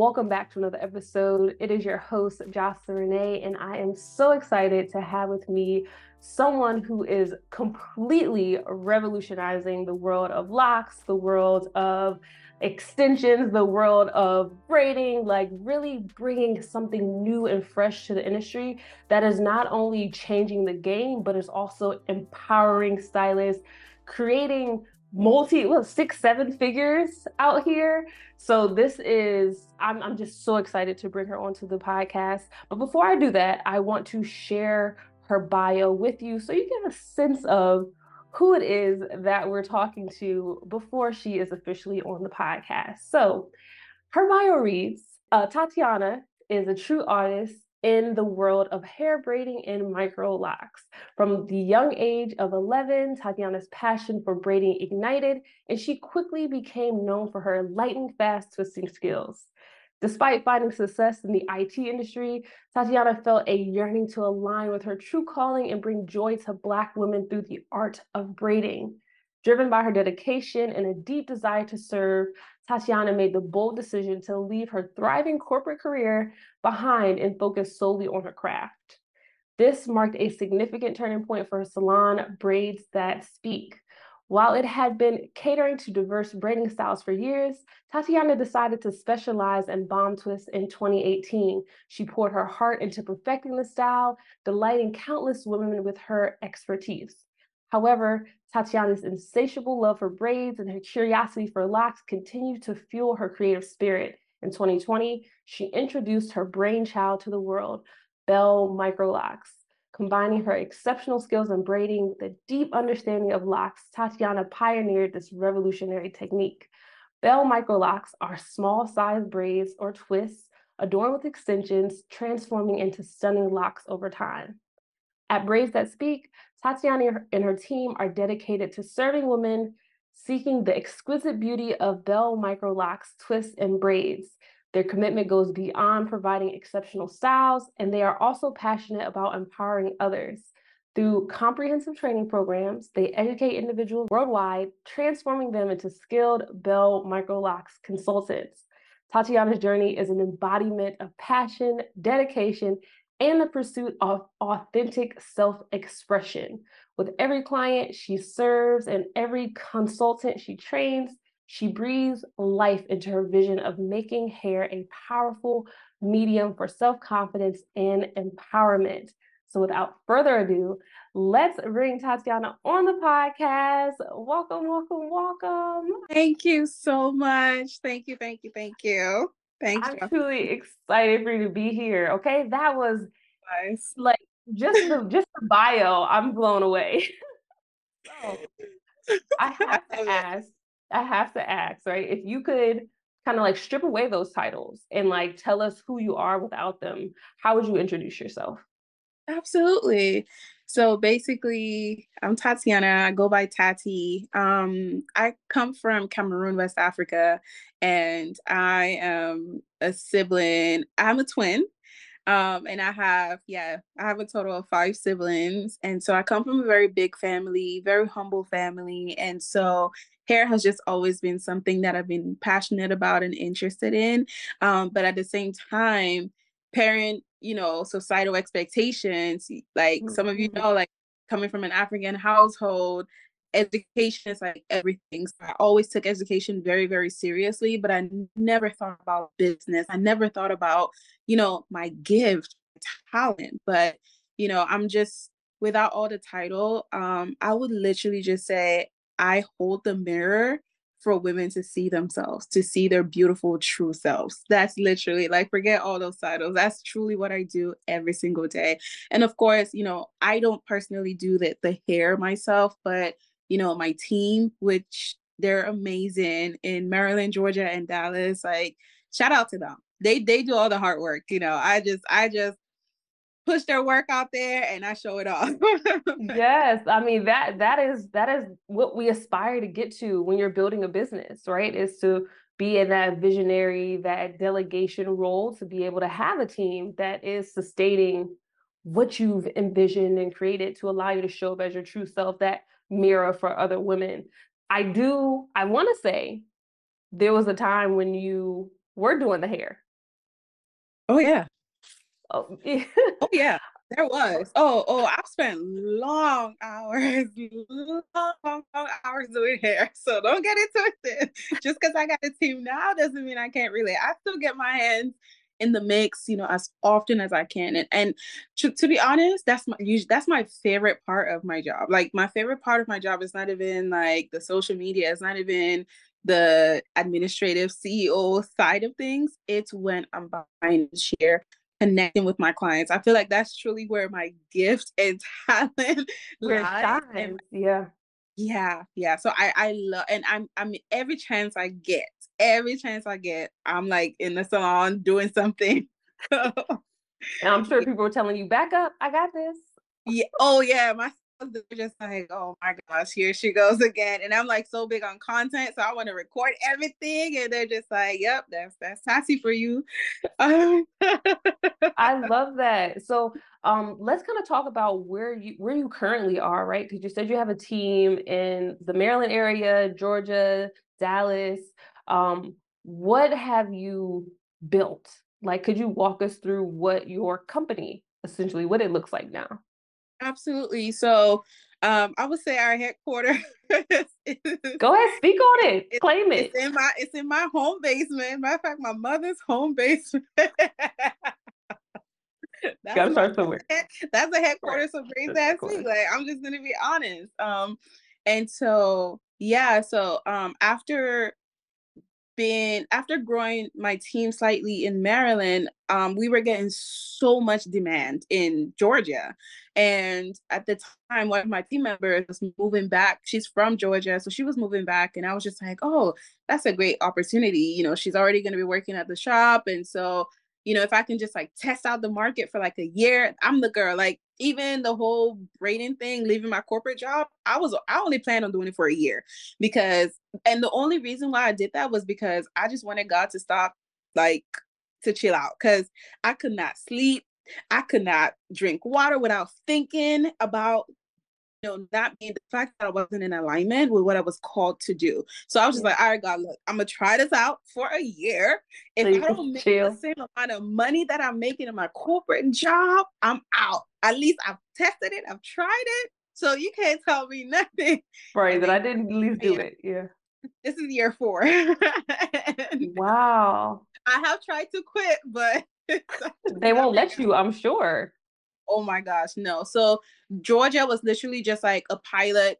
Welcome back to another episode. It is your host, Jocelyn Renee, and I am so excited to have with me someone who is completely revolutionizing the world of locks, the world of extensions, the world of braiding, like really bringing something new and fresh to the industry that is not only changing the game, but is also empowering stylists, creating multi well, six seven figures out here. So this is I'm, I'm just so excited to bring her onto the podcast. But before i do that i want to share her bio with you so you get a sense of who it is that we're talking to before she is officially on the podcast. So her bio reads uh, tatiana is a true artist in the world of hair braiding and micro locks. From the young age of 11, Tatiana's passion for braiding ignited, and she quickly became known for her lightning fast twisting skills. Despite finding success in the IT industry, Tatiana felt a yearning to align with her true calling and bring joy to Black women through the art of braiding. Driven by her dedication and a deep desire to serve, Tatiana made the bold decision to leave her thriving corporate career behind and focus solely on her craft. This marked a significant turning point for her salon, Braids That Speak. While it had been catering to diverse braiding styles for years, Tatiana decided to specialize in bomb twists in 2018. She poured her heart into perfecting the style, delighting countless women with her expertise. However, Tatiana's insatiable love for braids and her curiosity for locks continued to fuel her creative spirit. In 2020, she introduced her brainchild to the world, Belle Microlocs. Combining her exceptional skills in braiding with a deep understanding of locks, Tatiana pioneered this revolutionary technique. Belle Microlocs are small sized braids or twists adorned with extensions, transforming into stunning locks over time. At Braids That Speak, Tatiana and her team are dedicated to serving women seeking the exquisite beauty of Belle Microlocs, twists, and braids. Their commitment goes beyond providing exceptional styles, and they are also passionate about empowering others. Through comprehensive training programs, they educate individuals worldwide, transforming them into skilled Belle Microlocs consultants. Tatiana's journey is an embodiment of passion, dedication, and the pursuit of authentic self expression. With every client she serves and every consultant she trains, she breathes life into her vision of making hair a powerful medium for self confidence and empowerment. So, without further ado, let's bring Tatiana on the podcast. Welcome, welcome, welcome. Thank you so much. Thank you, thank you, thank you. Thanks. I'm truly excited for you to be here. Okay, that was nice. Like just the just the bio, I'm blown away. Oh. so I have to ask. I have to ask, right? If you could kind of like strip away those titles and like tell us who you are without them, how would you introduce yourself? Absolutely. So basically, I'm Tatiana. I go by Tati. Um, I come from Cameroon, West Africa, and I am a sibling. I'm a twin. Um, and I have, yeah, I have a total of five siblings. And so I come from a very big family, very humble family. And so hair has just always been something that I've been passionate about and interested in. Um, but at the same time, parent you know societal expectations like some of you mm-hmm. know like coming from an african household education is like everything. So i always took education very very seriously but i never thought about business. I never thought about you know my gift talent. But you know i'm just without all the title um i would literally just say i hold the mirror for women to see themselves, to see their beautiful true selves. That's literally like forget all those titles. That's truly what I do every single day. And of course, you know, I don't personally do the the hair myself, but you know, my team, which they're amazing in Maryland, Georgia, and Dallas. Like, shout out to them. They they do all the hard work. You know, I just I just push their work out there and I show it off. yes, I mean that that is that is what we aspire to get to when you're building a business, right? Is to be in that visionary, that delegation role to be able to have a team that is sustaining what you've envisioned and created to allow you to show up as your true self, that mirror for other women. I do, I want to say there was a time when you were doing the hair Oh yeah. Oh yeah. oh yeah. There oh. was. Oh, oh, I've spent long hours, long, long, long hours doing hair. So don't get it. Just because I got a team now doesn't mean I can't really. I still get my hands in the mix, you know, as often as I can. And and to, to be honest, that's my that's my favorite part of my job. Like my favorite part of my job is not even like the social media. It's not even the administrative CEO side of things. It's when I'm behind the chair connecting with my clients. I feel like that's truly where my gift and talent where lies. yeah. Yeah, yeah. So I I love and I'm I'm every chance I get, every chance I get, I'm like in the salon doing something. and I'm sure people are telling you, back up, I got this. Yeah. Oh yeah. My they're just like, oh my gosh, here she goes again. And I'm like so big on content, so I want to record everything. And they're just like, yep, that's that's Tati for you. I love that. So um let's kind of talk about where you where you currently are, right? Because you said you have a team in the Maryland area, Georgia, Dallas. Um, what have you built? Like, could you walk us through what your company essentially what it looks like now? Absolutely. So um, I would say our headquarters. Go ahead, speak on it. it. Claim it. It's in my it's in my home basement. Matter of fact, my mother's home basement. that's, Gotta start somewhere. That's a headquarters of Brains Ass Like I'm just gonna be honest. Um, and so yeah, so um after been after growing my team slightly in Maryland, um, we were getting so much demand in Georgia. And at the time, one of my team members was moving back. She's from Georgia, so she was moving back, and I was just like, "Oh, that's a great opportunity." You know, she's already going to be working at the shop, and so you know, if I can just like test out the market for like a year, I'm the girl. Like even the whole braiding thing, leaving my corporate job, I was I only planned on doing it for a year because and the only reason why I did that was because I just wanted God to stop like to chill out because I could not sleep. I could not drink water without thinking about know, not being the fact that I wasn't in alignment with what I was called to do. So I was just yeah. like, all right, God, look, I'm gonna try this out for a year. If so I don't make chill. the same amount of money that I'm making in my corporate job, I'm out. At least I've tested it, I've tried it. So you can't tell me nothing. Right, that I didn't at least do it. Yeah. This is year four. wow. I have tried to quit, but they won't let you, I'm sure oh my gosh, no. So Georgia was literally just like a pilot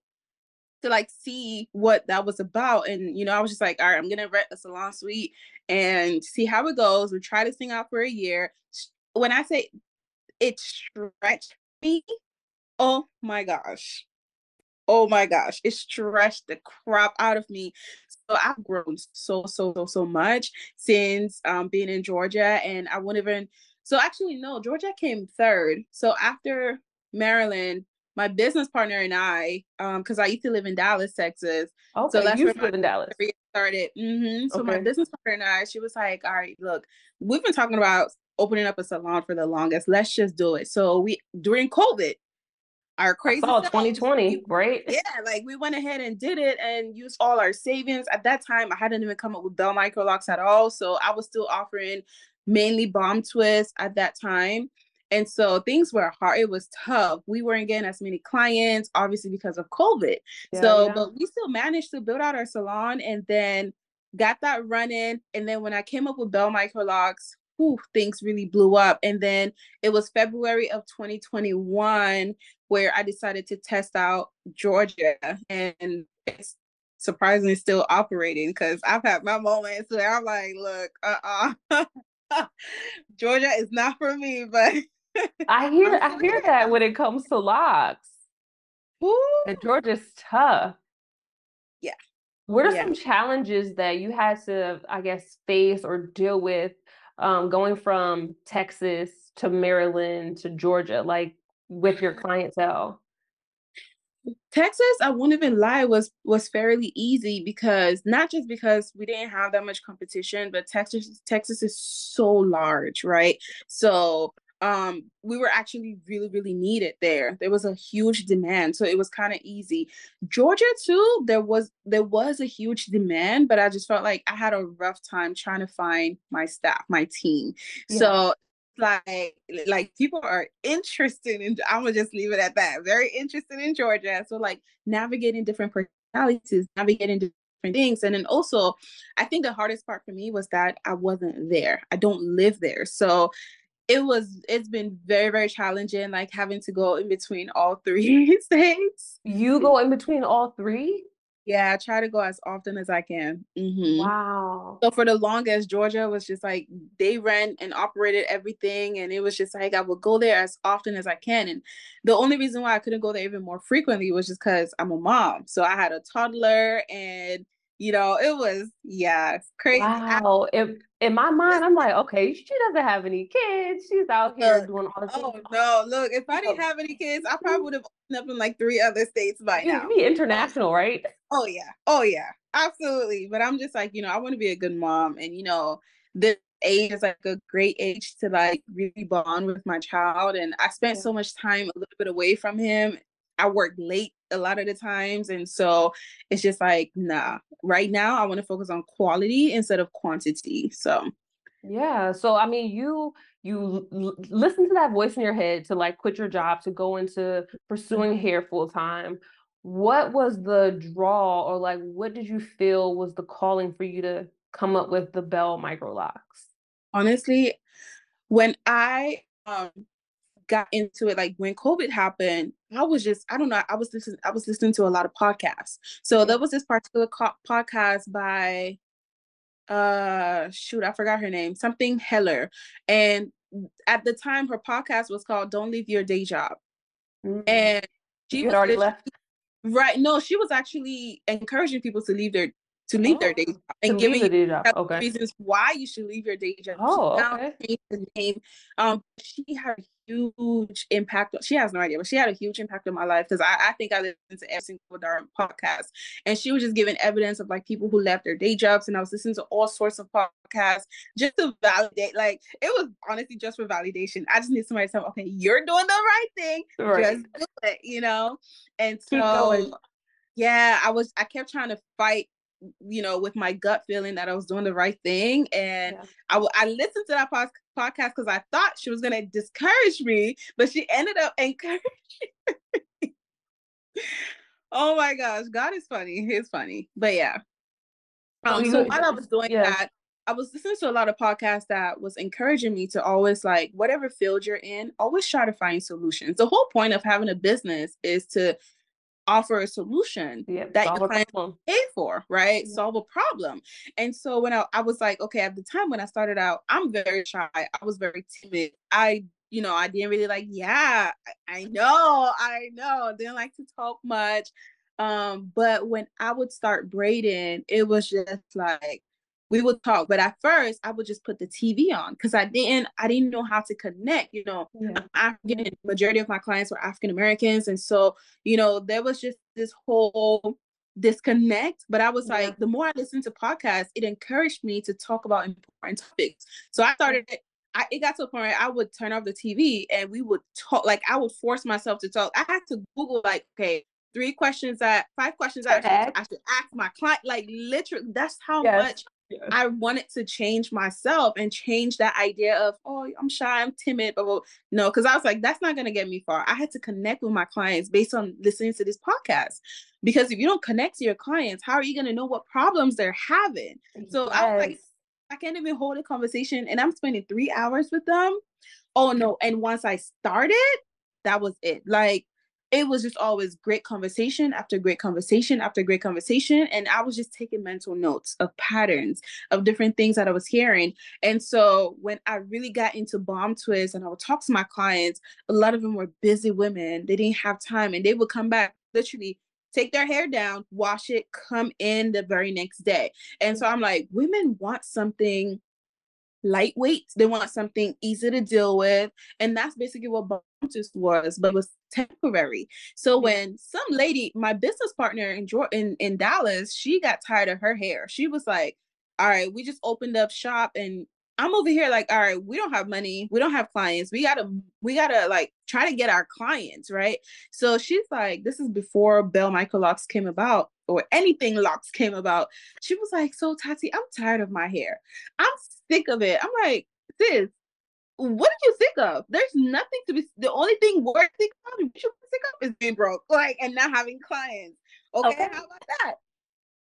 to like see what that was about. And you know, I was just like, all right, I'm gonna rent a salon suite and see how it goes. We try this thing out for a year. When I say it stretched me, oh my gosh. Oh my gosh, it stretched the crap out of me. So I've grown so, so, so, so much since um, being in Georgia. And I wouldn't even so actually, no, Georgia came third. So after Maryland, my business partner and I, um, because I used to live in Dallas, Texas. Okay, so that's you to live in Dallas. Started. Mm-hmm. So okay. my business partner and I, she was like, "All right, look, we've been talking about opening up a salon for the longest. Let's just do it." So we during COVID, our crazy oh 2020 right yeah like we went ahead and did it and used all our savings at that time i hadn't even come up with Belle Microlocs at all so i was still offering mainly bomb twist at that time. And so things were hard. It was tough. We weren't getting as many clients, obviously because of COVID. Yeah, so, yeah. but we still managed to build out our salon and then got that running. And then when I came up with Belle Microlocs, whew, things really blew up. And then it was February of 2021 where I decided to test out Georgia. And it's surprisingly still operating because I've had my moments where I'm like, look, uh-uh. Georgia is not for me, but I hear I hear that when it comes to locks. Ooh. And Georgia's tough. Yeah. What are yeah. some challenges that you had to, I guess, face or deal with um, going from Texas to Maryland to Georgia, like with your clientele? Texas, I won't even lie, was was fairly easy because not just because we didn't have that much competition, but Texas Texas is so large, right? So um we were actually really really needed there. There was a huge demand so it was kind of easy. Georgia too there was there was a huge demand but i just felt like i had a rough time trying to find my staff my team. Yeah. so like like people are interested in i'm gonna just leave it at that very interested in georgia. So like navigating different personalities navigating different things and then also i think the hardest part for me was that i wasn't there. I don't live there. So it was it's been very very challenging like having to go in between all three states you go in between all three yeah i try to go as often as i can mm-hmm. wow so for the longest georgia was just like they ran and operated everything and it was just like i would go there as often as i can and the only reason why i couldn't go there even more frequently was just because i'm a mom so i had a toddler and you know, it was yeah, crazy. Wow. If in my mind, I'm like, okay, she doesn't have any kids. She's out here look, doing all this. Oh no, look, if I didn't have any kids, I mm-hmm. probably would have opened up in like three other states by you now. Be international, right? Oh yeah, oh yeah, absolutely. But I'm just like, you know, I want to be a good mom, and you know, this age is like a great age to like really bond with my child. And I spent so much time a little bit away from him. I work late a lot of the times. And so it's just like, nah, right now I want to focus on quality instead of quantity. So yeah. So I mean you you l- listen to that voice in your head to like quit your job to go into pursuing hair full time. What was the draw or like what did you feel was the calling for you to come up with the Belle Microlocs? Honestly, when I um got into it like when covid happened i was just i don't know i was listening i was listening to a lot of podcasts. So there was this particular co- podcast by uh shoot i forgot her name something heller. And at the time her podcast was called don't leave your day job. Mm-hmm. and she had already left? Right no she was actually encouraging people to leave their to leave oh, their day job and giving you okay. reasons why you should leave your day job. Oh, okay. The name. Um, she had a huge impact. She has no idea, but she had a huge impact on my life because I, I think I listened to every single darn podcast, and she was just giving evidence of like people who left their day jobs, and I was listening to all sorts of podcasts just to validate. Like it was honestly just for validation. I just need somebody to tell me, okay, you're doing the right thing. Right. Just do it, you know. And so, yeah, I was. I kept trying to fight you know, with my gut feeling that I was doing the right thing. And yeah. I, w- I listened to that podcast because I thought she was going to discourage me, but she ended up encouraging me. oh my gosh, God is funny. He's funny. But yeah. Um, so while I was doing yeah. that, I was listening to a lot of podcasts that was encouraging me to always like whatever field you're in, always try to find solutions. The whole point of having a business is to offer a solution that your client pay for, right? Yeah. Solve a problem. And so when I, I was like, okay, at the time when I started out, I'm very shy. I was very timid. I, you know, I didn't really like, yeah, I, I know, I know. Didn't like to talk much. Um, but when I would start braiding, it was just like we would talk but at first i would just put the tv on because i didn't i didn't know how to connect you know yeah. african majority of my clients were african americans and so you know there was just this whole disconnect but i was yeah. like the more i listened to podcasts it encouraged me to talk about important topics so i started I, it got to a point where I would turn off the TV and we would talk. Like I would force myself to talk. I had to Google like, okay, three questions that five questions I should, I should ask my client. Like literally, that's how yes. much I wanted to change myself and change that idea of, oh, I'm shy, I'm timid, but no, because I was like, that's not going to get me far. I had to connect with my clients based on listening to this podcast. Because if you don't connect to your clients, how are you going to know what problems they're having? So yes. I was like, I can't even hold a conversation and I'm spending three hours with them. Oh no. And once I started, that was it. Like it was just always great conversation after great conversation after great conversation. And I was just taking mental notes of patterns of different things that I was hearing. And so when I really got into bomb twists and I would talk to my clients, a lot of them were busy women. They didn't have time and they would come back literally take their hair down, wash it, come in the very next day. And so I'm like, women want something lightweight. They want something easy to deal with. And that's basically what bomb twists was, but was temporary. So mm. when some lady, my business partner in, in in Dallas, she got tired of her hair. She was like, all right, we just opened up shop and I'm over here like, all right, we don't have money, we don't have clients, we gotta, we gotta like try to get our clients, right? So she's like, this is before Micro Locks came about or anything locks came about. She was like, so Tati, I'm tired of my hair. I'm sick of it. I'm like, sis, what did you think of? There's nothing to be. The only thing worth thinking about, you should think of, is being broke, like, and not having clients. Okay, okay. how about that?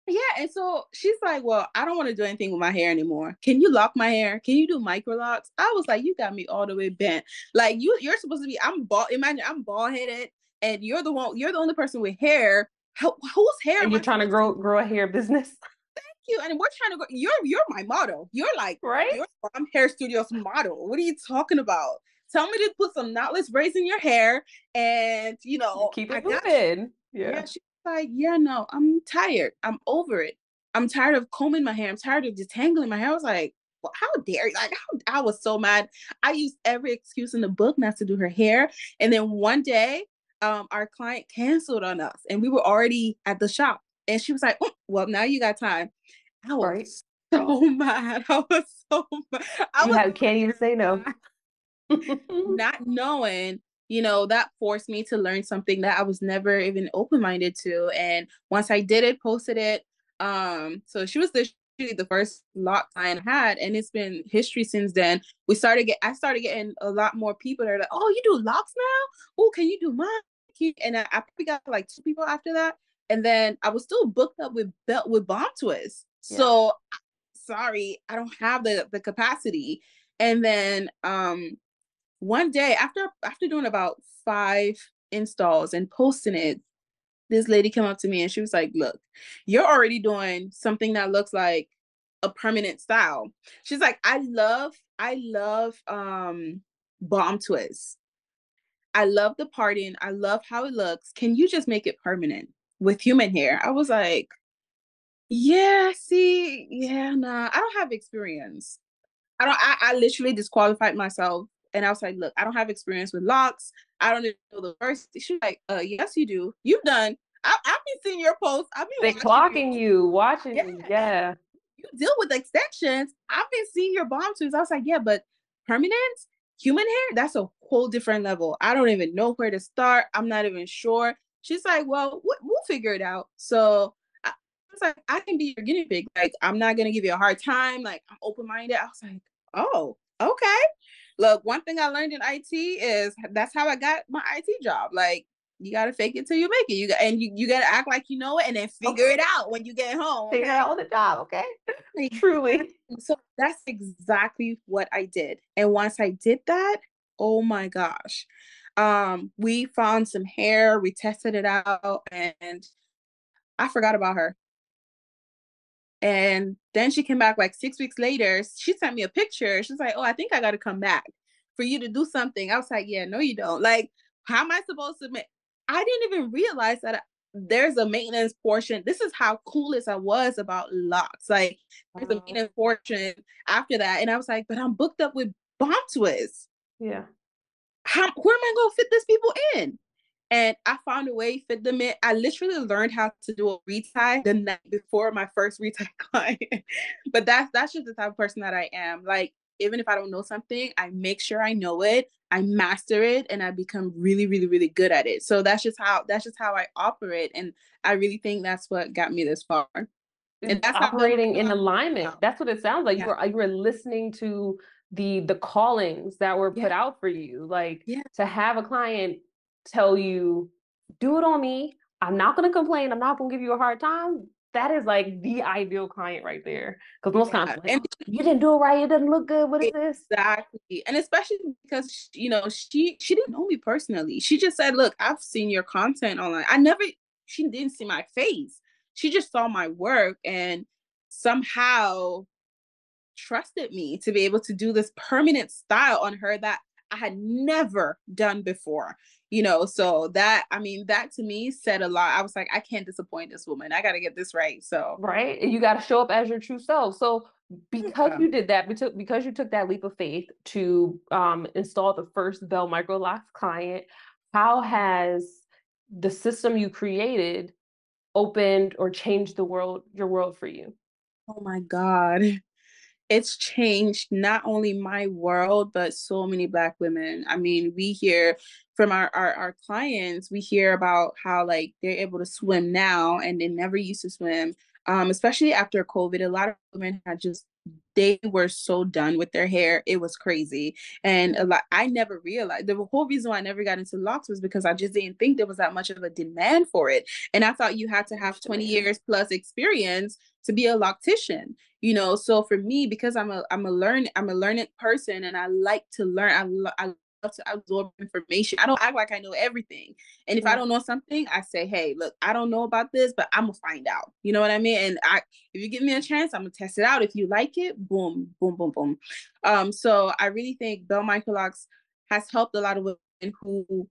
Yeah, and so she's like, "Well, I don't want to do anything with my hair anymore. Can you lock my hair? Can you do micro locks?" I was like, "You got me all the way bent. Like you, you're supposed to be. I'm bald. Imagine I'm bald headed, and you're the one. You're the only person with hair. How, whose hair? And you're trying to grow grow a hair business. Thank you. And we're trying to go. You're you're my model. You're like right. You're I'm hair studios model. What are you talking about? Tell me to put some knotless braids in your hair, and you know, keep it moving. Yeah. yeah she like, yeah, no, I'm tired. I'm over it. I'm tired of combing my hair. I'm tired of detangling my hair. I was like, well, how dare you? Like, how, I was so mad. I used every excuse in the book not to do her hair. And then one day, um, our client canceled on us and we were already at the shop. And she was like, oh, well, now you got time. I was right. so mad. I was so mad. I was can't even say no. not knowing you know, that forced me to learn something that I was never even open minded to. And once I did it, posted it. Um, so she was the the first lock client I had, and it's been history since then. We started get I started getting a lot more people that are like, "Oh, you do locks now? Oh, can you do mine?" And I, I probably got like two people after that, and then I was still booked up with belt with bomb twists. Yeah. So sorry, I don't have the the capacity. And then um one day after after doing about five installs and posting it this lady came up to me and she was like look you're already doing something that looks like a permanent style. She's like i love i love um bomb twists. I love the parting. I love how it looks. Can you just make it permanent with human hair? I was like yeah see yeah nah i don't have experience. I don't i, I literally disqualified myself and I was like, look, I don't have experience with locks. I don't even know the first. She's like, uh, yes, you do. You've done. I, have been seeing your posts. I've been they clocking you, you watching yeah. you. Yeah. You deal with extensions. I've been seeing your bomb twists. I was like, yeah, but permanent human hair, that's a whole different level. I don't even know where to start. I'm not even sure. She's like, well, we'll figure it out. So I was like, I can be your guinea pig. Like, I'm not gonna give you a hard time. Like, I'm open minded. I was like, oh, okay. Look, one thing I learned in IT is that's how I got my IT job. Like you gotta fake it till you make it. You got and you, you gotta act like you know it and then figure okay. it out when you get home. Figure out on the job, okay? Truly. So that's exactly what I did. And once I did that, oh my gosh. Um, we found some hair, we tested it out, and I forgot about her. And then she came back like six weeks later. She sent me a picture. She's like, Oh, I think I got to come back for you to do something. I was like, Yeah, no, you don't. Like, how am I supposed to make? I didn't even realize that I, there's a maintenance portion. This is how clueless I was about locks. Like, there's a maintenance portion after that. And I was like, But I'm booked up with bomb twists. Yeah. How, where am I going to fit these people in? And I found a way fit them in. I literally learned how to do a retie the night before my first retie client. but that's that's just the type of person that I am. Like even if I don't know something, I make sure I know it, I master it, and I become really, really, really good at it. So that's just how that's just how I operate. And I really think that's what got me this far. And that's operating in alignment. That's what it sounds like. Yeah. You were you were listening to the the callings that were put yeah. out for you. Like yeah. to have a client tell you, do it on me. I'm not going to complain. I'm not going to give you a hard time. That is like the ideal client right there. Because most yeah. times, like, oh, you didn't do it right. It doesn't look good. What is this? Exactly. And especially because, you know, she she didn't know me personally. She just said, look, I've seen your content online. I never, she didn't see my face. She just saw my work and somehow trusted me to be able to do this permanent style on her that I had never done before you know so that i mean that to me said a lot. I was like i can't disappoint this woman. I got to get this right so. Right you got to show up as your true self. So because yeah. you did that because you took that leap of faith to um, install the first Belle Microlocs client how has the system you created opened or changed the world your world for you? Oh my god it's changed not only my world but so many black women. I mean we hear from our, our, our clients we hear about how like they're able to swim now and they never used to swim um, especially after covid a lot of women had just they were so done with their hair it was crazy. And a lot i never realized the whole reason why i never got into locks was because i just didn't think there was that much of a demand for it. And i thought you had to have 20 years plus experience to be a loctician you know? So for me because i'm a i'm a learn i'm a learned person and i like to learn i, I to absorb information i don't act like i know everything and if mm-hmm. i don't know something i say hey look i don't know about this but i'm gonna find out you know what i mean and i if you give me a chance i'm gonna test it out if you like it boom boom boom boom um so i really think Belle Microlocs has helped a lot of women who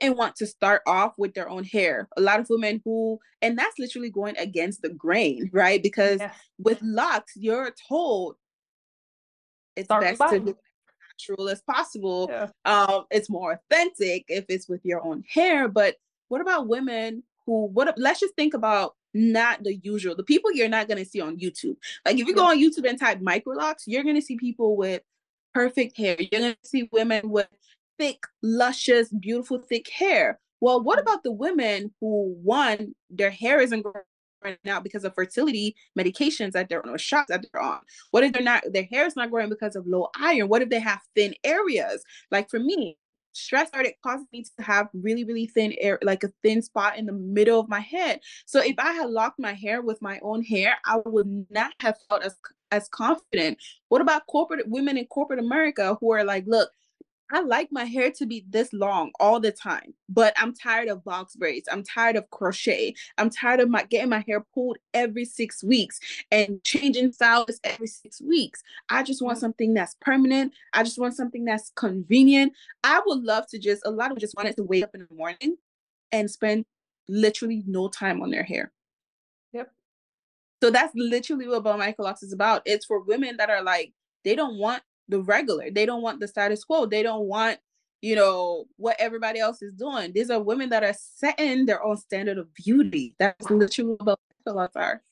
and want to start off with their own hair. A lot of women who, and that's literally going against the grain, right? Because yeah. with locks, you're told it's start best to natural as possible. Yeah. Um, it's more authentic if it's with your own hair. But what about women who? What? Let's just think about not the usual. The people you're not gonna see on YouTube. Like if you go on YouTube and type microlocks, you're gonna see people with perfect hair. You're gonna see women with thick, luscious, beautiful, thick hair. Well, what mm. about the women who, one, their hair isn't growing right now because of fertility medications that they're on or shots that they're on? What if they're not, their hair is not growing because of low iron? What if they have thin areas? Like for me, stress started causing me to have really, really thin air, like a thin spot in the middle of my head. So if I had locked my hair with my own hair, I would not have felt as as confident. What about corporate women in corporate America who are like, look, I like my hair to be this long all the time, but I'm tired of box braids. I'm tired of crochet. I'm tired of my getting my hair pulled every six weeks and changing styles every six weeks. I just want something that's permanent. I just want something that's convenient. I would love to just a lot of just wanted to wake up in the morning and spend literally no time on their hair. Yep. So that's literally what Belle Microlocs is about. It's for women that are like, they don't want the regular. They don't want the status quo. They don't want, you know, what everybody else is doing. These are women that are setting their own standard of beauty. That's literally what Pilates are.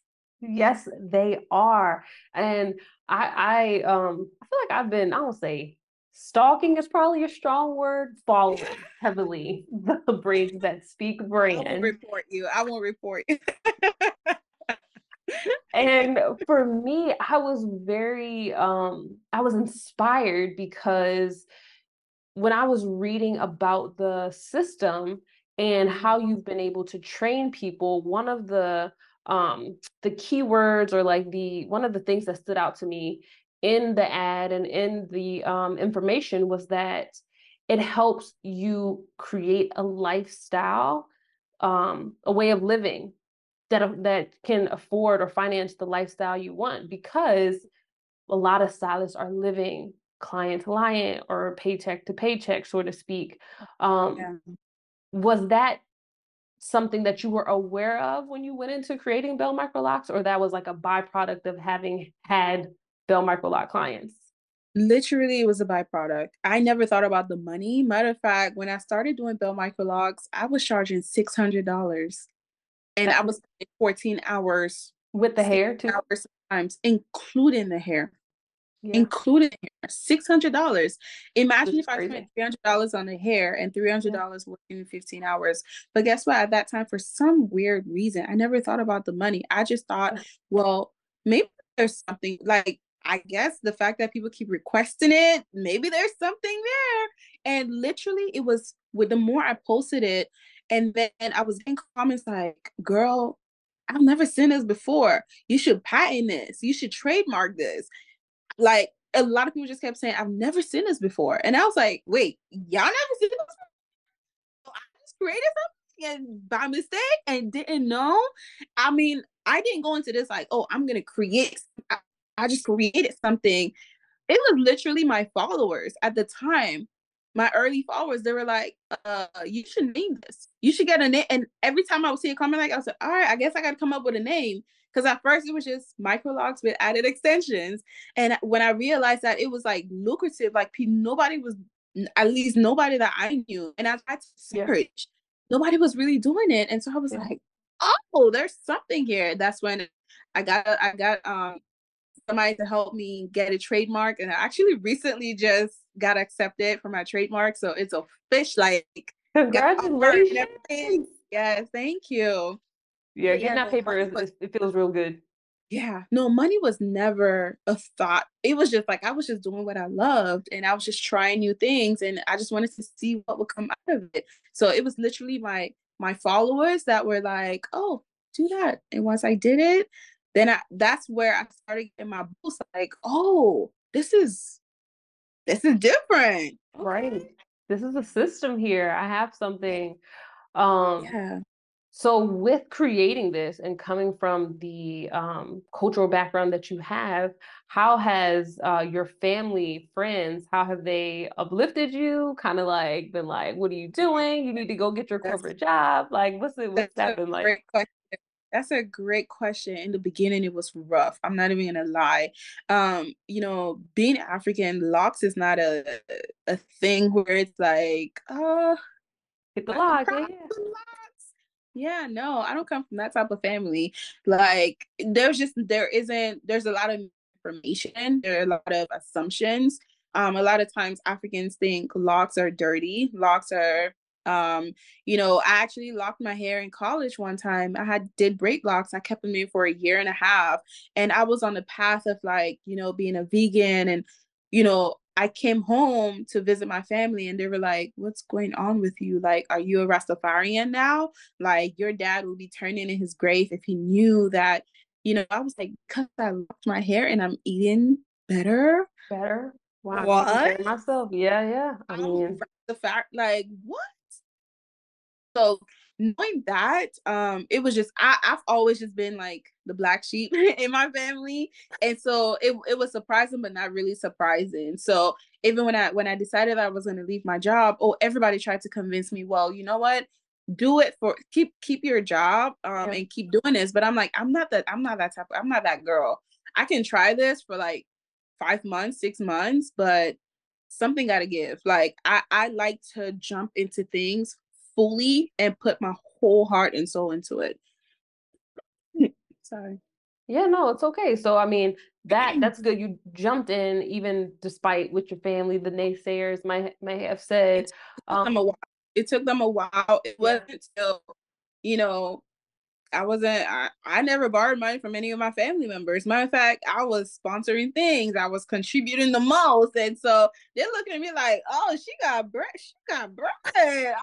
Yes, they are. And I I um I feel like I've been, I don't say stalking is probably a strong word, following heavily the braids that speak brand. I won't report you. I won't report you. and for me, I was very um I was inspired because when I was reading about the system and how mm-hmm. you've been able to train people, one of the um the keywords or like the one of the things that stood out to me in the ad and in the um, information was that it helps you create a lifestyle um, a way of living that that can afford or finance the lifestyle you want because a lot of stylists are living client to client or paycheck to paycheck so to speak. Um, yeah. was that something that you were aware of when you went into creating Belle Microlocs or that was like a byproduct of having had Belle Microloc clients? Literally it was a byproduct. I never thought about the money. Matter of fact when i started doing Belle Microlocs i was charging $600 and I was 14 hours with the hair too. Hours sometimes, including the hair. Yeah. Including hair, six hundred dollars. Imagine if I spent three hundred dollars on the hair and three hundred dollars yeah. working fifteen hours. But guess what? At that time, for some weird reason, I never thought about the money. I just thought, well, maybe there's something like I guess the fact that people keep requesting it, maybe there's something there. And literally, it was with the more I posted it, and then I was getting comments like, girl, I've never seen this before. You should patent this. You should trademark this. Like a lot of people just kept saying, I've never seen this before. And I was like, wait, y'all never seen this before? I just created something and by mistake and didn't know. I mean, I didn't go into this like, oh, I'm gonna create. I, I just created something. It was literally my followers at the time my early followers, they were like, uh, you should name this. You should get a name. And every time I would see a comment like I was like, all right, I guess I gotta come up with a name. Cause at first it was just microlocks with added extensions. And when I realized that it was like lucrative, like nobody was at least nobody that I knew. And I tried to search. Yeah. Nobody was really doing it. And so I was yeah. like, oh, there's something here. That's when I got I got um somebody to help me get a trademark. And I actually recently just got accepted for my trademark. So it's a fish like congratulations. Yes, thank you. Yeah, getting yeah, that paper is, it feels real good. Yeah, no, money was never a thought. It was just like I was just doing what I loved and I was just trying new things and I just wanted to see what would come out of it. So it was literally my my followers that were like, "Oh, do that." And once I did it, then I that's where I started getting my boost like, "Oh, this is this is different." Right. This is a system here. I have something um yeah so with creating this and coming from the um, cultural background that you have how has uh, your family friends how have they uplifted you kind of like been like what are you doing you need to go get your corporate that's, job like what's it what's that been like that's a great question in the beginning it was rough i'm not even gonna lie um you know being african locks is not a a thing where it's like oh, hit the lock yeah yeah, no, I don't come from that type of family. Like there's just there isn't there's a lot of information, there are a lot of assumptions. Um, a lot of times Africans think locks are dirty. Locks are um, you know, I actually locked my hair in college one time. I had did braid locks. I kept them in for a year and a half. And I was on the path of like, you know, being a vegan and you know, I came home to visit my family and they were like, What's going on with you? Like, are you a Rastafarian now? Like, your dad would be turning in his grave if he knew that, you know, I was like, Because I locked my hair and I'm eating better. Better. Wow. What? Myself. Yeah, yeah. I mean, the fact, like, what? So knowing that um it was just I, i've always just been like the black sheep in my family. And so it, it was surprising but not really surprising. So even when i when i decided i was going to leave my job oh everybody tried to convince me well you know what? Do it for keep keep your job um yeah. and keep doing this. But i'm like i'm not that i'm not that type of, i'm not that girl. I can try this for like five months six months but something got to give. Like i i like to jump into things fully and put my whole heart and soul into it. Sorry. Yeah, no, it's okay. So I mean, that that's good. You jumped in even despite what your family, the naysayers might may have said. It took um, them a while. It took them a while. It wasn't until, you know, I wasn't I, I never borrowed money from any of my family members. Matter of fact, I was sponsoring things. I was contributing the most. And so they're looking at me like, oh, she got bread. She got bread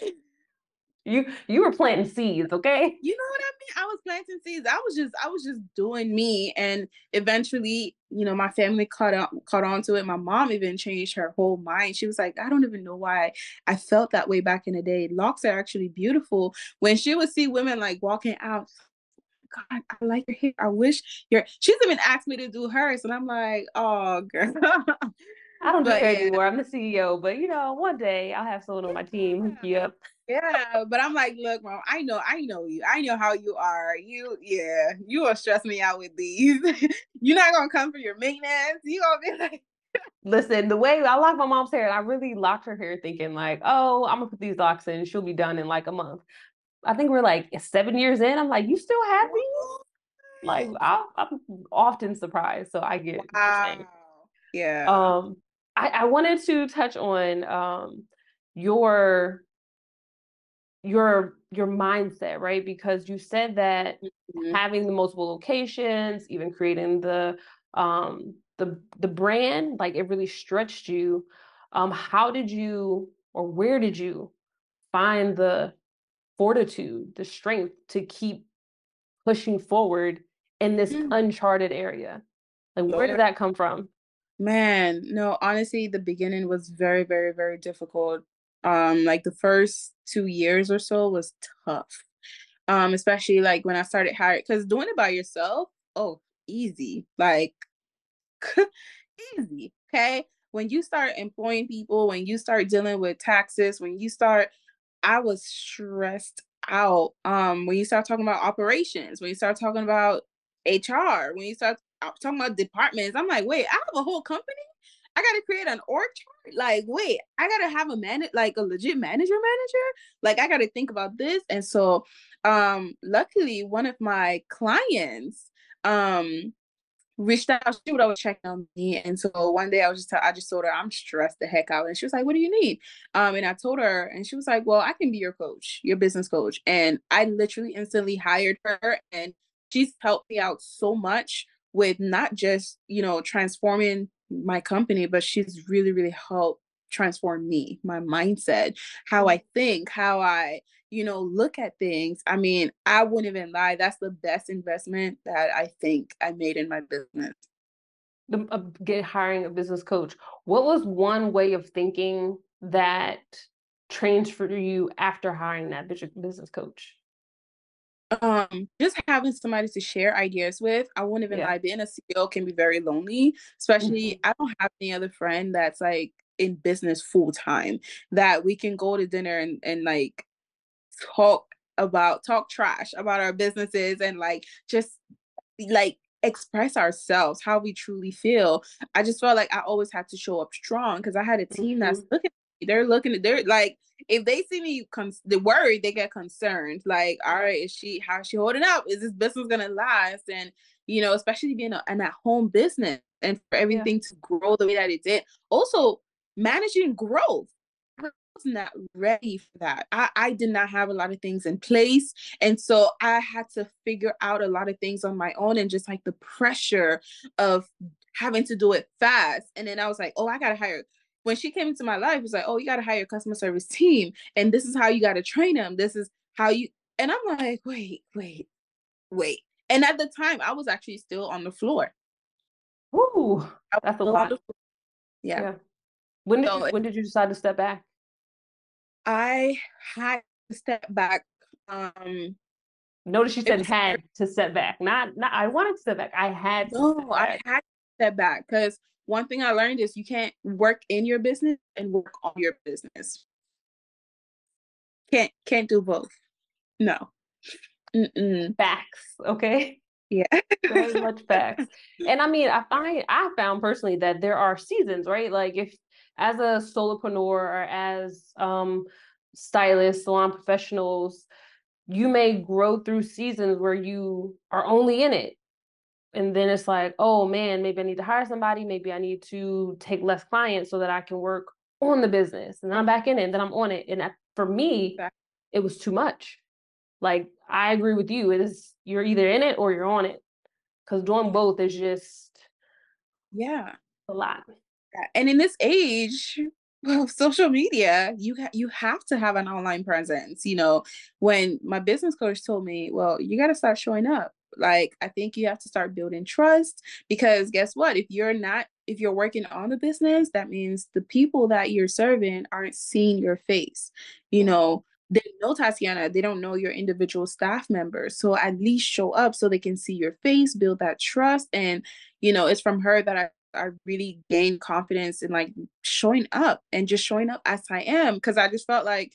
you you were planting seeds okay? You know what i mean? I was planting seeds. I was just i was just doing me and eventually you know my family caught on caught on to it. My mom even changed her whole mind. She was like i don't even know why i felt that way back in the day. Locks are actually beautiful. When she would see women like walking out God, I like your hair. I wish your she's even asked me to do hers, and I'm like, oh girl. I don't do hair anymore. I'm the CEO, but you know, one day I'll have someone on my team hook you up. Yeah, but I'm like, look, mom, I know, I know you. I know how you are. You, yeah, you will stress me out with these. You're not gonna come for your maintenance. You gonna be like. Listen, the way I lock my mom's hair, I really locked her hair thinking like, oh, I'm gonna put these locks in, she'll be done in like a month. I think we're like seven years in. I'm like, you still have these? Like, i am often surprised. So I get. Wow. Yeah. Um, I, I wanted to touch on um, your your your mindset, right? Because you said that mm-hmm. having the multiple locations, even creating the um the the brand, like it really stretched you. Um, how did you or where did you find the fortitude, the strength to keep pushing forward in this mm-hmm. uncharted area? Like where did that come from? Man, no, honestly, the beginning was very, very, very difficult. Um, like the first two years or so was tough. Um, especially like when I started hiring, because doing it by yourself, oh, easy. Like easy. Okay. When you start employing people, when you start dealing with taxes, when you start, I was stressed out. Um, when you start talking about operations, when you start talking about HR, when you start I'm talking about departments. I'm like, wait, I have a whole company. I gotta create an org chart. Like, wait, I gotta have a man, like a legit manager, manager. Like, I gotta think about this. And so, um, luckily, one of my clients, um, reached out. She would always check on me. And so one day I was just, I just told her I'm stressed the heck out. And she was like, what do you need? Um, and I told her and she was like, well, I can be your coach, your business coach. And I literally instantly hired her and she's helped me out so much with not just, you know, transforming my company, but she's really, really helped transform me, my mindset, how I think, how I, you know, look at things. I mean, I wouldn't even lie. That's the best investment that I think I made in my business. The, uh, get hiring a business coach. What was one way of thinking that transferred you after hiring that business coach? Um just having somebody to share ideas with i won't even yeah. lie being a ceo can be very lonely especially mm-hmm. i don't have any other friend that's like in business full time that we can go to dinner and, and like talk about talk trash about our businesses and like just like express ourselves how we truly feel i just felt like i always had to show up strong because i had a team that's mm-hmm. looking they're looking at they're like if they see me con- the worried they get concerned like all right is she how's she holding up is this business gonna last and you know especially being a, an at-home business and for everything yeah. to grow the way that it did also managing growth I was not ready for that. I, I did not have a lot of things in place. And so I had to figure out a lot of things on my own and just like the pressure of having to do it fast. And then I was like, oh, I gotta hire when she came into my life, it's like, oh, you got to hire a customer service team, and this is how you got to train them. This is how you. And I'm like, wait, wait, wait. And at the time, I was actually still on the floor. Ooh, that's a lot. Yeah. yeah. When did so, you, when did you decide to step back? I had to step back. Um, Notice she said had to step back. Not, not. I wanted to step back. I had. To no, I had to step back because one thing I learned is you can't work in your business and work on your business. Can't can't do both. No. Mm-mm. Facts. Okay. Yeah. Very much facts. And I mean, I find I found personally that there are seasons, right? Like if as a solopreneur or as um stylists, salon professionals, you may grow through seasons where you are only in it and then it's like oh man maybe i need to hire somebody. Maybe i need to take less clients so that i can work on the business. And then i'm back in it and then i'm on it. And for me it was too much. Like i agree with you. It is you're either in it or you're on it. Because doing both is just yeah. a lot. And in this age well social media you ha- you have to have an online presence you know? When my business coach told me well you got to start showing up like, I think you have to start building trust because guess what? If you're not, if you're working on the business, that means the people that you're serving aren't seeing your face. You know, they know Tatiana, they don't know your individual staff members. So at least show up so they can see your face, build that trust. And, you know, it's from her that I I really gained confidence in like showing up and just showing up as I am because I just felt like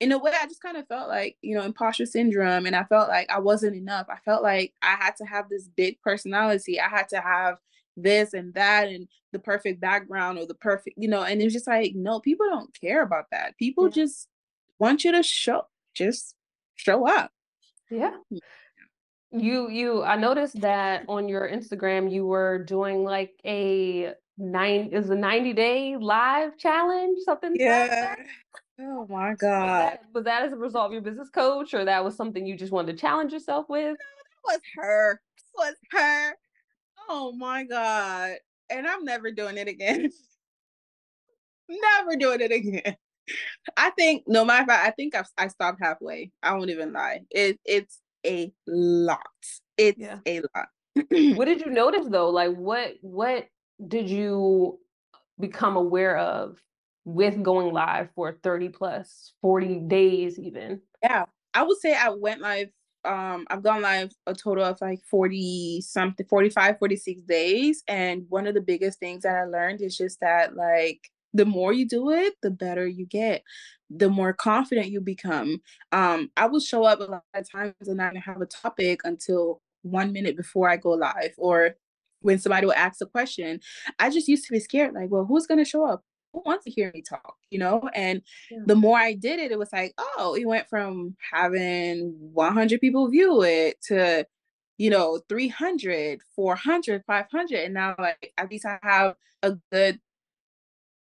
in a way, I just kind of felt like, you know, imposter syndrome. And I felt like I wasn't enough. I felt like I had to have this big personality. I had to have this and that and the perfect background or the perfect, you know, and it's just like, no, people don't care about that. People yeah. just want you to show, just show up. Yeah. Mm. You, you, I noticed that on your Instagram, you were doing like a nine, is a 90 day live challenge, something. Yeah. Like Oh my God. Was that, was that, as a result of your business coach, or that was something you just wanted to challenge yourself with? No, that was her. That was her. Oh my God. And I'm never doing it again. never doing it again. I think no matter what, I think I've, I stopped halfway. I won't even lie. It it's a lot. It's yeah. a lot. what did you notice though? Like what what did you become aware of with going live for 30 plus 40 days even. Yeah i would say i went live um i've gone live a total of like 40 something 45 46 days and one of the biggest things that i learned is just that like the more you do it the better you get the more confident you become. Um i will show up a lot of times and i have a topic until one minute before i go live or when somebody will ask a question. I just used to be scared like well who's going to show up who wants to hear me talk, you know? And yeah. the more I did it, it was like, oh, it went from having 100 people view it to, you know 300 400 500 and now like at least i have a good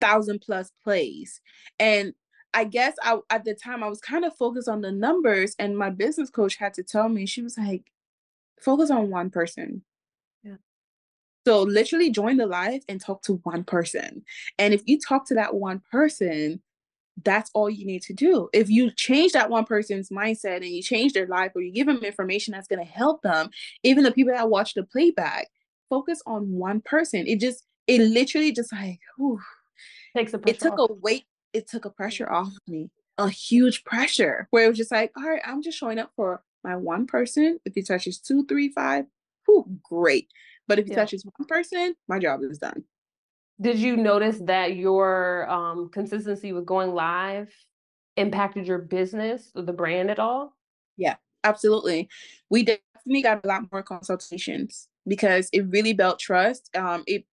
thousand plus plays and i guess i at the time i was kind of focused on the numbers and my business coach had to tell me she was like focus on one person so literally join the live and talk to one person and if you talk to that one person that's all you need to do. If you change that one person's mindset and you change their life or you give them information that's going to help them, even the people that watch the playback, focus on one person. It just, it literally just like, whew, takes a it took off. a weight, it took a pressure off me, a huge pressure where it was just like, all right, I'm just showing up for my one person. If he touches two, three, five, whew, great. But if he yeah. touches one person, my job is done did you notice that your um, consistency with going live impacted your business or the brand at all? Yeah, absolutely. We definitely got a lot more consultations because it really built trust. Um, it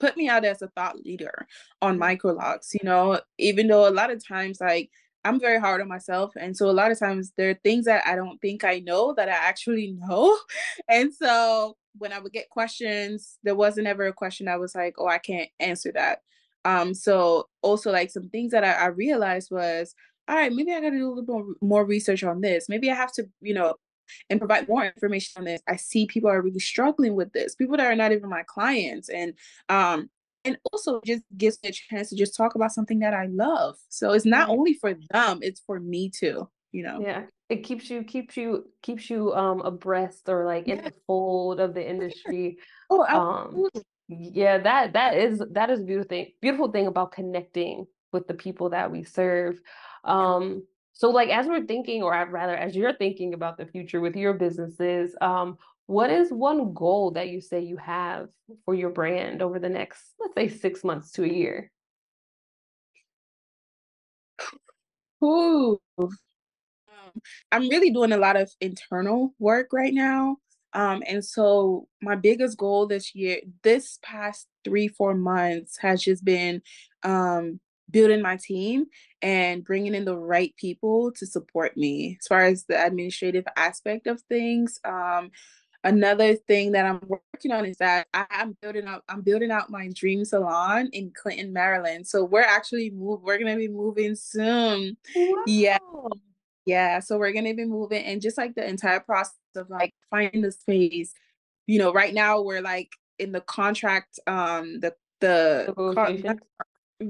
put me out as a thought leader on mm-hmm. microlocs, you know, even though a lot of times like I'm very hard on myself. And so a lot of times there are things that I don't think I know that I actually know. And so when I would get questions, there wasn't ever a question I was like, oh, I can't answer that. Um, so also like some things that I, I realized was, all right, maybe I gotta do a little more, more research on this. Maybe I have to, you know, and provide more information on this. I see people are really struggling with this, people that are not even my clients. And um, and also just gives me a chance to just talk about something that I love. So it's not only for them, it's for me too, you know. Yeah. It keeps you keeps you keeps you um abreast or like in the fold of the industry. oh, um yeah, that that is that is beautiful thing beautiful thing about connecting with the people that we serve. Um so like as we're thinking or I'd rather as you're thinking about the future with your businesses, um what is one goal that you say you have for your brand over the next, let's say, six months to a year? Ooh. I'm really doing a lot of internal work right now. Um, and so my biggest goal this year, this past three, four months has just been um, building my team and bringing in the right people to support me as far as the administrative aspect of things. Um, another thing that I'm working on is that I, am building up I'm building out my dream salon in Clinton, Maryland. So we're actually move we're gonna be moving soon. Wow. Yeah. Yeah. So we're gonna be moving and just like the entire process of like finding the space. You know, right now we're like in the contract, um the the con-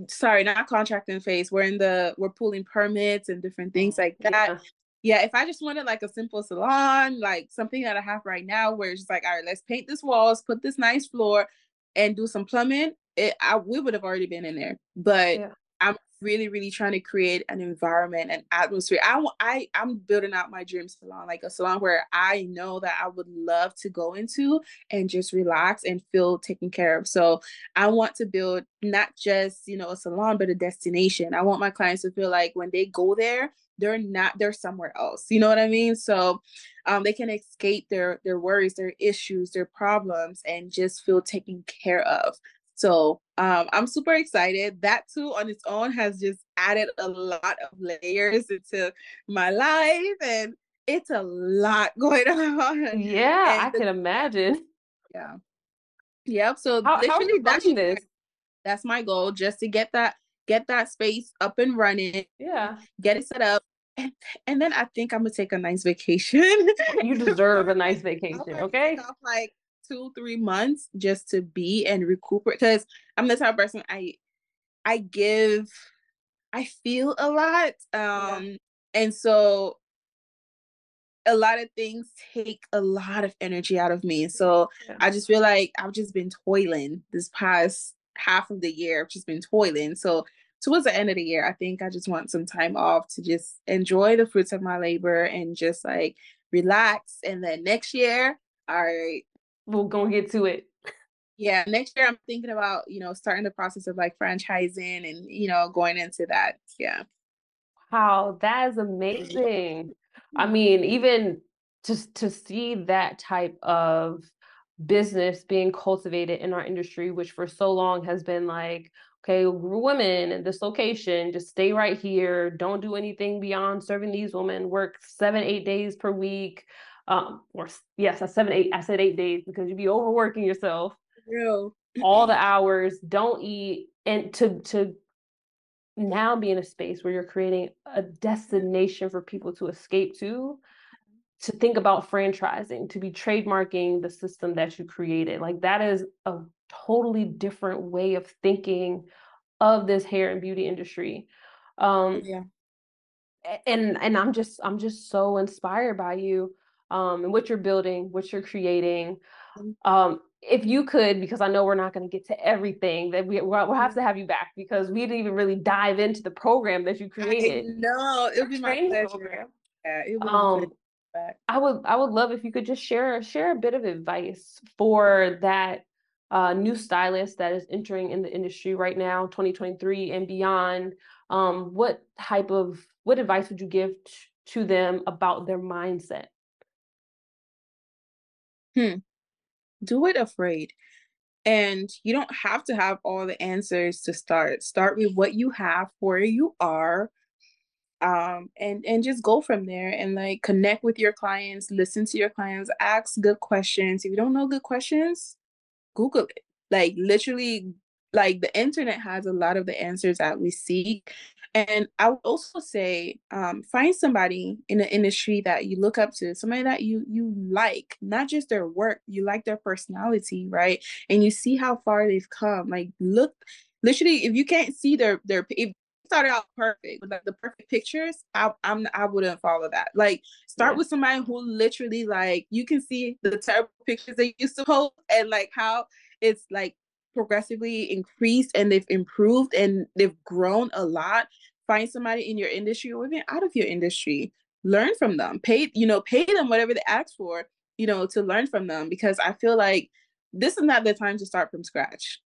sorry, not contracting phase. We're in the we're pulling permits and different things like that. Yeah yeah, if I just wanted like a simple salon, like something that I have right now, where it's just like, all right, let's paint this walls, put this nice floor, and do some plumbing, it I we would have already been in there. But yeah. I'm really, really trying to create an environment, an atmosphere. I I I'm building out my dream salon, like a salon where I know that I would love to go into and just relax and feel taken care of. So I want to build not just you know a salon, but a destination. I want my clients to feel like when they go there they're not they're somewhere else you know what i mean so um, they can escape their their worries their issues their problems and just feel taken care of so um, i'm super excited that too on its own has just added a lot of layers into my life and it's a lot going on yeah and i can imagine yeah yep so how, literally that's, this? that's my goal just to get that get that space up and running. Yeah. Get it set up. And, and then I think I'm gonna take a nice vacation. you deserve a nice vacation, okay? Like two, three months just to be and recuperate because I'm the type of person I I give I feel a lot. Um yeah. and so a lot of things take a lot of energy out of me. So yeah. I just feel like I've just been toiling this past half of the year I've just been toiling. So towards the end of the year, I think I just want some time off to just enjoy the fruits of my labor and just like relax. And then next year, all right. We'll go get to it. Yeah, next year I'm thinking about, you know, starting the process of like franchising and, you know, going into that. Yeah. Wow, that is amazing. I mm-hmm. mean, even just to see that type of business being cultivated in our industry, which for so long has been like, okay, women in this location, just stay right here. Don't do anything beyond serving these women, work seven, eight days per week. Um, or yes, I seven, eight, I said eight days because you'd be overworking yourself. Real. all the hours, don't eat, and to to now be in a space where you're creating a destination for people to escape to to think about franchising to be trademarking the system that you created like that is a totally different way of thinking of this hair and beauty industry um yeah and and i'm just i'm just so inspired by you um and what you're building what you're creating um if you could, because I know we're not going to get to everything that we we'll have to have you back because we didn't even really dive into the program that you created. No, it would be my pleasure. Program. Yeah, it would um, I would I would love if you could just share share a bit of advice for that uh, new stylist that is entering in the industry right now, 2023 and beyond. Um, what type of what advice would you give t- to them about their mindset? Hmm do it afraid. And you don't have to have all the answers to start. Start with what you have, where you are, um, and and just go from there and like connect with your clients, listen to your clients, ask good questions. If you don't know good questions, Google it. Like literally, like the internet has a lot of the answers that we seek and I would also say, um, find somebody in the industry that you look up to, somebody that you you like, not just their work, you like their personality, right? And you see how far they've come. Like, look, literally, if you can't see their their if started out perfect with like the perfect pictures, I I'm I wouldn't follow that. Like, start yeah. with somebody who literally like you can see the terrible pictures they used to post and like how it's like progressively increased and they've improved and they've grown a lot find somebody in your industry or even out of your industry learn from them. Pay you know pay them whatever they ask for you know to learn from them because i feel like this is not the time to start from scratch.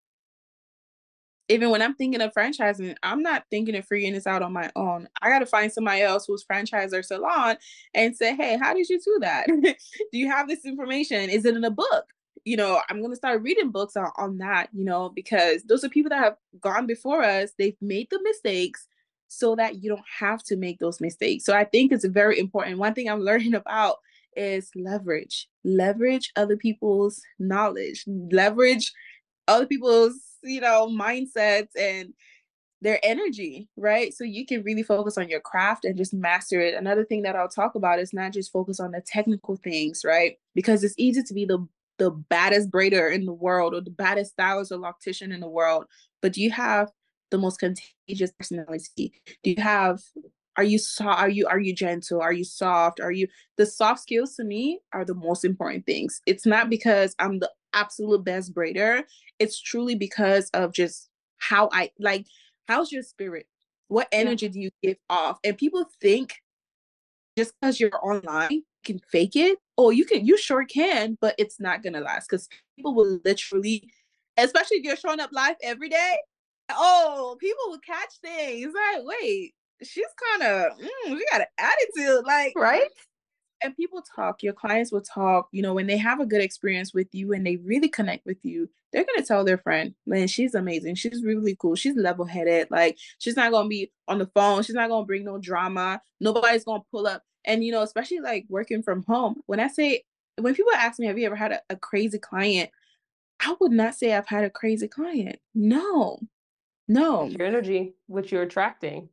Even when i'm thinking of franchising i'm not thinking of figuring this out on my own. I got to find somebody else who's franchised their salon and say hey how did you do that? Do you have this information? Is it in a book you know, I'm going to start reading books on, on that, you know, because those are people that have gone before us. They've made the mistakes so that you don't have to make those mistakes. So I think it's very important. One thing I'm learning about is leverage, leverage other people's knowledge, leverage other people's, you know, mindsets and their energy, right? So you can really focus on your craft and just master it. Another thing that I'll talk about is not just focus on the technical things, right? Because it's easy to be the the baddest braider in the world or the baddest stylist or loctician in the world, but do you have the most contagious personality? Do you have are you so are you are you gentle? Are you soft? Are you the soft skills to me are the most important things. It's not because I'm the absolute best braider. It's truly because of just how I like how's your spirit? What energy do you give off? And people think just because you're online you can fake it oh you can you sure can but it's not gonna last because people will literally especially if you're showing up live every day oh people will catch things like wait she's kind of mm, we got an attitude like right? And people talk your clients will talk you know when they have a good experience with you and they really connect with you they're going to tell their friend man she's amazing she's really cool she's level-headed like she's not going to be on the phone she's not going to bring no drama nobody's going to pull up and you know, especially like working from home, when I say when people ask me, have you ever had a, a crazy client? I would not say I've had a crazy client. No. No. Your energy, which you're attracting.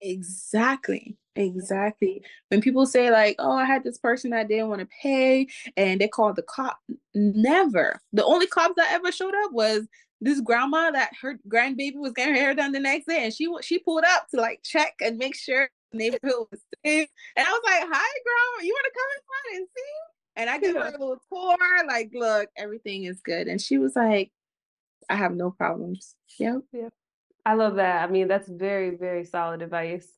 Exactly. Exactly. When people say like, "Oh, I had this person that didn't want to pay," and they called the cop, never. The only cops that ever showed up was this grandma that her grandbaby was getting her hair done the next day, and she she pulled up to like check and make sure neighborhood was safe. And I was like, hi, girl, you want to come inside and see? And I gave her a little tour, like, look, everything is good. And she was like, I have no problems. Yep. Yep. I love that. I mean, that's very, very solid advice.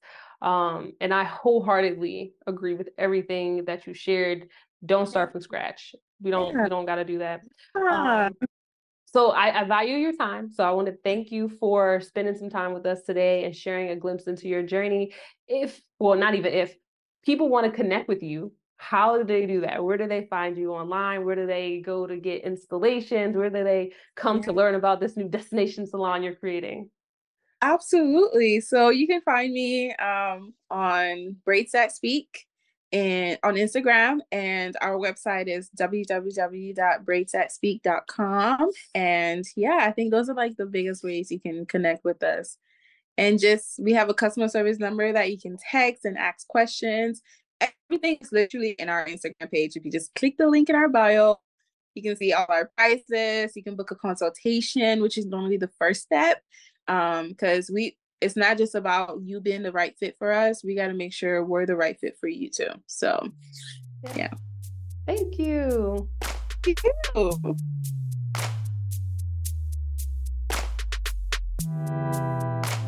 Um, and I wholeheartedly agree with everything that you shared. Don't start from scratch. We don't yeah. we don't gotta do that. Um, so I, I, value your time. So I want to thank you for spending some time with us today and sharing a glimpse into your journey. If, well, not even if people want to connect with you, how do they do that? Where do they find you online? Where do they go to get installations? Where do they come to learn about this new destination salon you're creating? Absolutely. So you can find me um, on Braids That Speak and on Instagram. And our website is www.braidsthatspeak.com. And yeah, I think those are like the biggest ways you can connect with us. And just we have a customer service number that you can text and ask questions. Everything is literally in our Instagram page. If you just click the link in our bio, you can see all our prices. You can book a consultation, which is normally the first step. Um, because we it's not just about you being the right fit for us. We got to make sure we're the right fit for you too. So, yeah. Thank you. Thank you. Thank you.